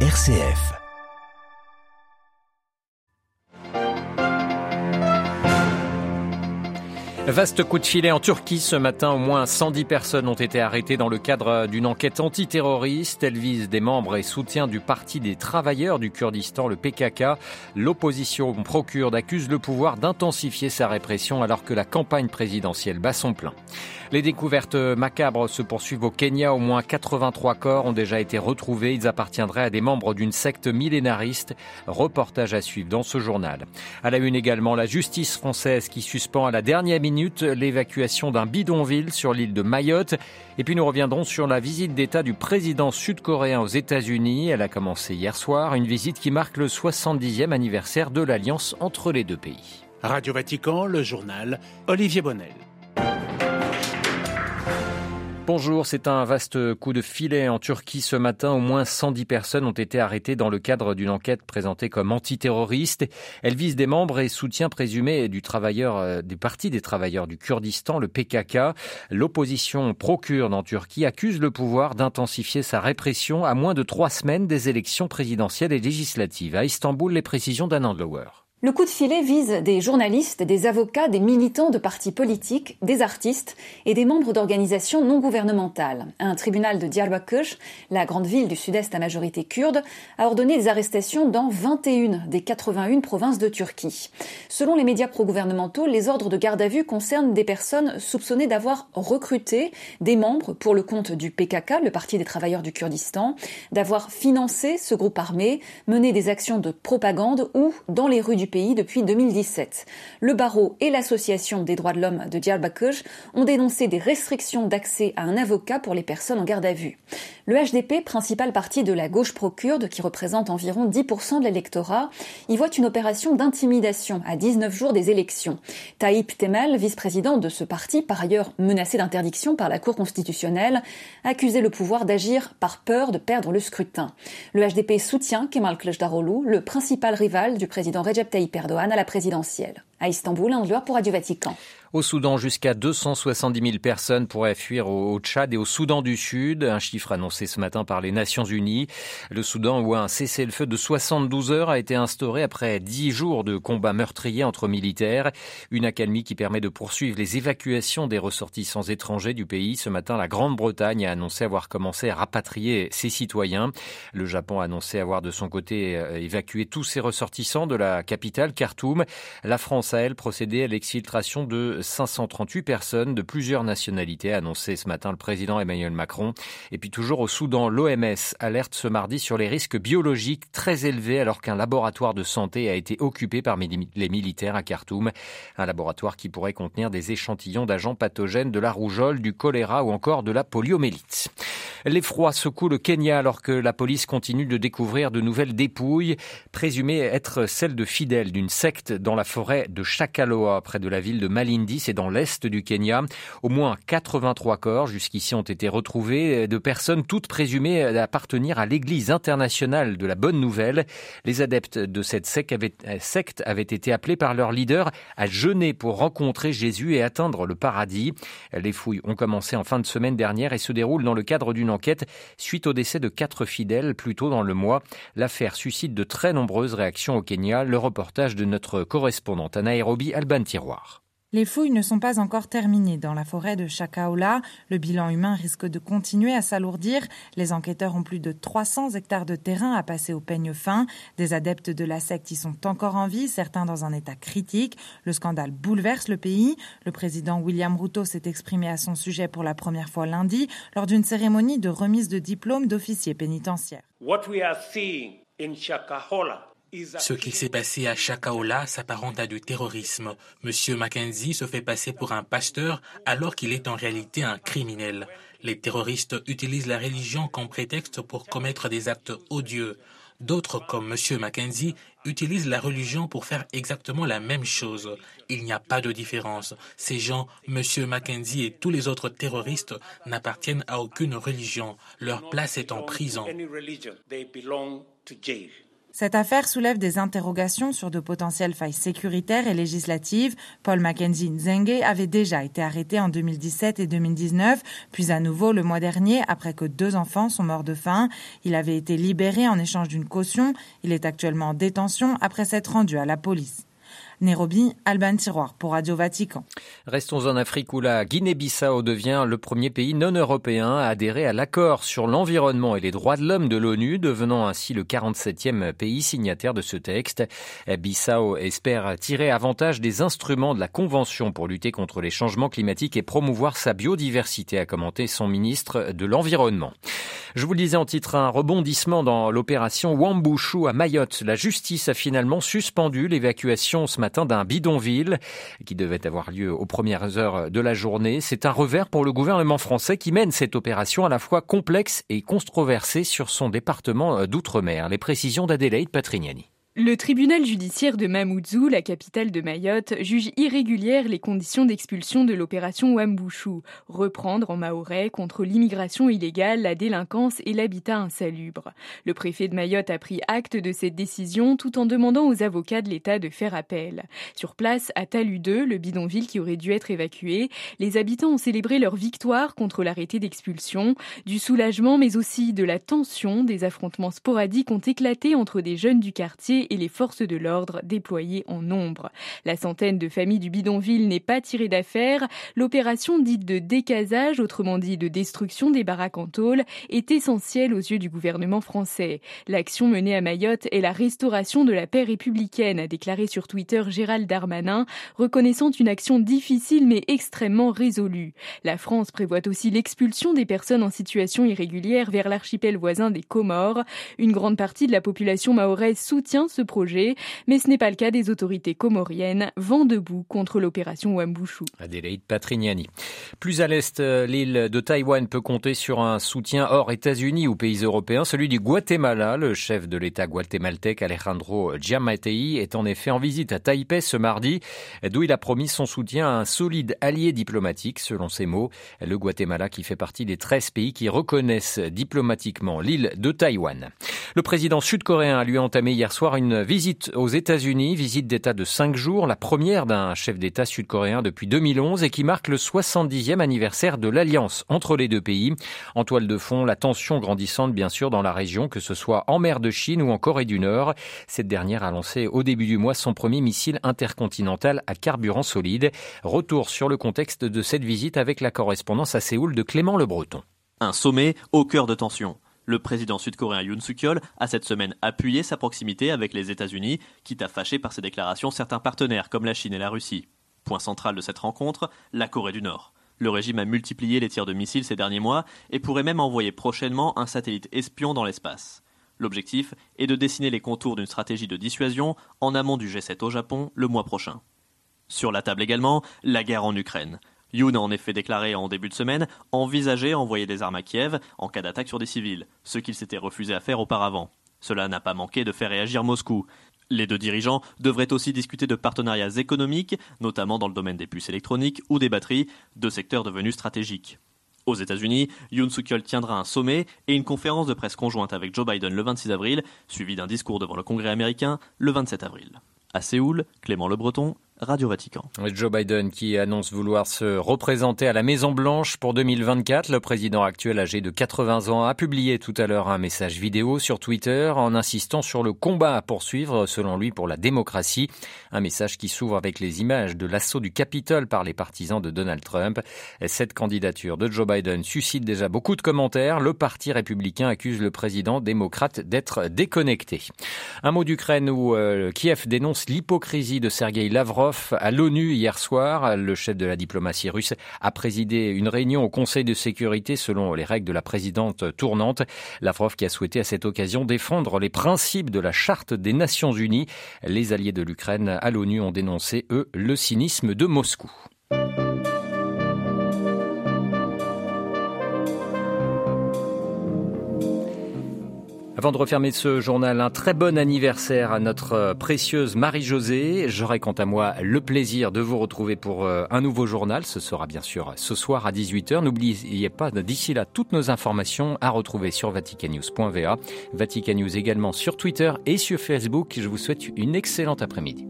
RCF. Vaste coup de filet en Turquie ce matin. Au moins 110 personnes ont été arrêtées dans le cadre d'une enquête antiterroriste. Elle vise des membres et soutiens du Parti des travailleurs du Kurdistan, le PKK. L'opposition procure accuse le pouvoir d'intensifier sa répression alors que la campagne présidentielle bat son plein. Les découvertes macabres se poursuivent au Kenya. Au moins 83 corps ont déjà été retrouvés. Ils appartiendraient à des membres d'une secte millénariste. Reportage à suivre dans ce journal. À la une également, la justice française qui suspend à la dernière minute l'évacuation d'un bidonville sur l'île de Mayotte. Et puis nous reviendrons sur la visite d'État du président sud-coréen aux États-Unis. Elle a commencé hier soir, une visite qui marque le 70e anniversaire de l'alliance entre les deux pays. Radio Vatican, le journal Olivier Bonnel. Bonjour, c'est un vaste coup de filet en Turquie ce matin. Au moins 110 personnes ont été arrêtées dans le cadre d'une enquête présentée comme antiterroriste. Elle vise des membres et soutiens présumés du travailleur, euh, du Parti des travailleurs du Kurdistan, le PKK. L'opposition pro-kurde en Turquie accuse le pouvoir d'intensifier sa répression à moins de trois semaines des élections présidentielles et législatives. À Istanbul, les précisions d'Anand Lower. Le coup de filet vise des journalistes, des avocats, des militants de partis politiques, des artistes et des membres d'organisations non gouvernementales. Un tribunal de Diyarbakir, la grande ville du sud-est à majorité kurde, a ordonné des arrestations dans 21 des 81 provinces de Turquie. Selon les médias pro-gouvernementaux, les ordres de garde à vue concernent des personnes soupçonnées d'avoir recruté des membres pour le compte du PKK, le Parti des travailleurs du Kurdistan, d'avoir financé ce groupe armé, mené des actions de propagande ou dans les rues du pays depuis 2017. Le barreau et l'association des droits de l'homme de Diyarbakir ont dénoncé des restrictions d'accès à un avocat pour les personnes en garde à vue. Le HDP, principal parti de la gauche pro-kurde qui représente environ 10% de l'électorat, y voit une opération d'intimidation à 19 jours des élections. Taïp Temel, vice-président de ce parti, par ailleurs menacé d'interdiction par la Cour constitutionnelle, a le pouvoir d'agir par peur de perdre le scrutin. Le HDP soutient Kemal Kılıçdaroğlu, le principal rival du président Recep Tayyip Erdogan à la présidentielle. À Istanbul, un pour Radio Vatican. Au Soudan, jusqu'à 270 000 personnes pourraient fuir au Tchad et au Soudan du Sud, un chiffre annoncé ce matin par les Nations Unies. Le Soudan, où un cessez-le-feu de 72 heures a été instauré après 10 jours de combats meurtriers entre militaires. Une accalmie qui permet de poursuivre les évacuations des ressortissants étrangers du pays. Ce matin, la Grande-Bretagne a annoncé avoir commencé à rapatrier ses citoyens. Le Japon a annoncé avoir de son côté euh, évacué tous ses ressortissants de la capitale, Khartoum. La France a, elle, procédé à l'exfiltration de 538 personnes de plusieurs nationalités, a annoncé ce matin le président Emmanuel Macron. Et puis toujours au Soudan, l'OMS alerte ce mardi sur les risques biologiques très élevés alors qu'un laboratoire de santé a été occupé par les militaires à Khartoum. Un laboratoire qui pourrait contenir des échantillons d'agents pathogènes de la rougeole, du choléra ou encore de la poliomélite. L'effroi secoue le Kenya alors que la police continue de découvrir de nouvelles dépouilles, présumées être celles de fidèles d'une secte dans la forêt de Shakaloa, près de la ville de Malindi, c'est dans l'est du Kenya. Au moins 83 corps jusqu'ici ont été retrouvés de personnes toutes présumées appartenir à l'église internationale de la Bonne Nouvelle. Les adeptes de cette secte avaient, été appelés par leur leader à jeûner pour rencontrer Jésus et atteindre le paradis. Les fouilles ont commencé en fin de semaine dernière et se déroulent dans le cadre d'une enquête suite au décès de quatre fidèles plus tôt dans le mois. L'affaire suscite de très nombreuses réactions au Kenya. Le reportage de notre correspondante à Nairobi, Alban Tiroir. Les fouilles ne sont pas encore terminées dans la forêt de Chakaola. Le bilan humain risque de continuer à s'alourdir. Les enquêteurs ont plus de 300 hectares de terrain à passer au peigne fin. Des adeptes de la secte y sont encore en vie, certains dans un état critique. Le scandale bouleverse le pays. Le président William Ruto s'est exprimé à son sujet pour la première fois lundi lors d'une cérémonie de remise de diplôme d'officier pénitentiaire. Ce qui s'est passé à Chakaola s'apparente à du terrorisme. Monsieur Mackenzie se fait passer pour un pasteur alors qu'il est en réalité un criminel. Les terroristes utilisent la religion comme prétexte pour commettre des actes odieux. D'autres, comme Monsieur Mackenzie, utilisent la religion pour faire exactement la même chose. Il n'y a pas de différence. Ces gens, Monsieur Mackenzie et tous les autres terroristes, n'appartiennent à aucune religion. Leur place est en prison. Cette affaire soulève des interrogations sur de potentielles failles sécuritaires et législatives. Paul Mackenzie Nzenge avait déjà été arrêté en 2017 et 2019, puis à nouveau le mois dernier après que deux enfants sont morts de faim. Il avait été libéré en échange d'une caution. Il est actuellement en détention après s'être rendu à la police. Nairobi, Alban Tiroir pour Radio Vatican. Restons en Afrique où la Guinée-Bissau devient le premier pays non européen à adhérer à l'accord sur l'environnement et les droits de l'homme de l'ONU, devenant ainsi le 47e pays signataire de ce texte. Bissau espère tirer avantage des instruments de la Convention pour lutter contre les changements climatiques et promouvoir sa biodiversité, a commenté son ministre de l'Environnement. Je vous le disais en titre, un rebondissement dans l'opération Wambushu à Mayotte. La justice a finalement suspendu l'évacuation ce matin d'un bidonville qui devait avoir lieu aux premières heures de la journée. C'est un revers pour le gouvernement français qui mène cette opération à la fois complexe et controversée sur son département d'outre-mer. Les précisions d'Adélaïde Patrignani. Le tribunal judiciaire de Mamoudzou, la capitale de Mayotte, juge irrégulières les conditions d'expulsion de l'opération Wambushu, reprendre en maorais contre l'immigration illégale, la délinquance et l'habitat insalubre. Le préfet de Mayotte a pris acte de cette décision tout en demandant aux avocats de l'État de faire appel. Sur place, à Talu 2, le bidonville qui aurait dû être évacué, les habitants ont célébré leur victoire contre l'arrêté d'expulsion. Du soulagement mais aussi de la tension, des affrontements sporadiques ont éclaté entre des jeunes du quartier et les forces de l'ordre déployées en nombre. La centaine de familles du bidonville n'est pas tirée d'affaire. L'opération dite de décasage, autrement dit de destruction des baraques en tôle, est essentielle aux yeux du gouvernement français. L'action menée à Mayotte est la restauration de la paix républicaine, a déclaré sur Twitter Gérald Darmanin, reconnaissant une action difficile mais extrêmement résolue. La France prévoit aussi l'expulsion des personnes en situation irrégulière vers l'archipel voisin des Comores. Une grande partie de la population mahoraise soutient ce projet, mais ce n'est pas le cas des autorités comoriennes, vent debout contre l'opération Wambushu. Adélaïde Patrignani. Plus à l'est, euh, l'île de Taïwan peut compter sur un soutien hors États-Unis ou pays européens, celui du Guatemala. Le chef de l'État guatémaltèque Alejandro Giammattei est en effet en visite à Taipei ce mardi, d'où il a promis son soutien à un solide allié diplomatique, selon ses mots. Le Guatemala qui fait partie des 13 pays qui reconnaissent diplomatiquement l'île de Taïwan. Le président sud-coréen a lui entamé hier soir une visite aux États-Unis, visite d'État de cinq jours, la première d'un chef d'État sud-coréen depuis 2011 et qui marque le 70e anniversaire de l'alliance entre les deux pays. En toile de fond, la tension grandissante bien sûr dans la région, que ce soit en mer de Chine ou en Corée du Nord. Cette dernière a lancé au début du mois son premier missile intercontinental à carburant solide. Retour sur le contexte de cette visite avec la correspondance à Séoul de Clément Le Breton. Un sommet au cœur de tension. Le président sud-coréen Yoon Suk-yeol a cette semaine appuyé sa proximité avec les États-Unis, quitte à fâcher par ses déclarations certains partenaires comme la Chine et la Russie. Point central de cette rencontre, la Corée du Nord. Le régime a multiplié les tirs de missiles ces derniers mois et pourrait même envoyer prochainement un satellite espion dans l'espace. L'objectif est de dessiner les contours d'une stratégie de dissuasion en amont du G7 au Japon le mois prochain. Sur la table également, la guerre en Ukraine. Yoon a en effet déclaré en début de semaine envisager envoyer des armes à Kiev en cas d'attaque sur des civils, ce qu'il s'était refusé à faire auparavant. Cela n'a pas manqué de faire réagir Moscou. Les deux dirigeants devraient aussi discuter de partenariats économiques, notamment dans le domaine des puces électroniques ou des batteries, deux secteurs devenus stratégiques. Aux États-Unis, Yoon Suk-yeol tiendra un sommet et une conférence de presse conjointe avec Joe Biden le 26 avril, suivi d'un discours devant le Congrès américain le 27 avril. À Séoul, Clément Le Breton, Radio Vatican. Joe Biden qui annonce vouloir se représenter à la Maison Blanche pour 2024. Le président actuel âgé de 80 ans a publié tout à l'heure un message vidéo sur Twitter en insistant sur le combat à poursuivre selon lui pour la démocratie. Un message qui s'ouvre avec les images de l'assaut du Capitole par les partisans de Donald Trump. Cette candidature de Joe Biden suscite déjà beaucoup de commentaires. Le parti républicain accuse le président démocrate d'être déconnecté. Un mot d'Ukraine où euh, Kiev dénonce l'hypocrisie de Sergei Lavrov à l'ONU hier soir. Le chef de la diplomatie russe a présidé une réunion au Conseil de sécurité selon les règles de la présidente tournante. Lavrov qui a souhaité à cette occasion défendre les principes de la charte des Nations Unies. Les alliés de l'Ukraine à l'ONU ont dénoncé, eux, le cynisme de Moscou. Avant de refermer ce journal, un très bon anniversaire à notre précieuse Marie-Josée. J'aurai quant à moi le plaisir de vous retrouver pour euh, un nouveau journal. Ce sera bien sûr ce soir à 18h. N'oubliez pas d'ici là toutes nos informations à retrouver sur vaticannews.va. Vatican News également sur Twitter et sur Facebook. Je vous souhaite une excellente après-midi.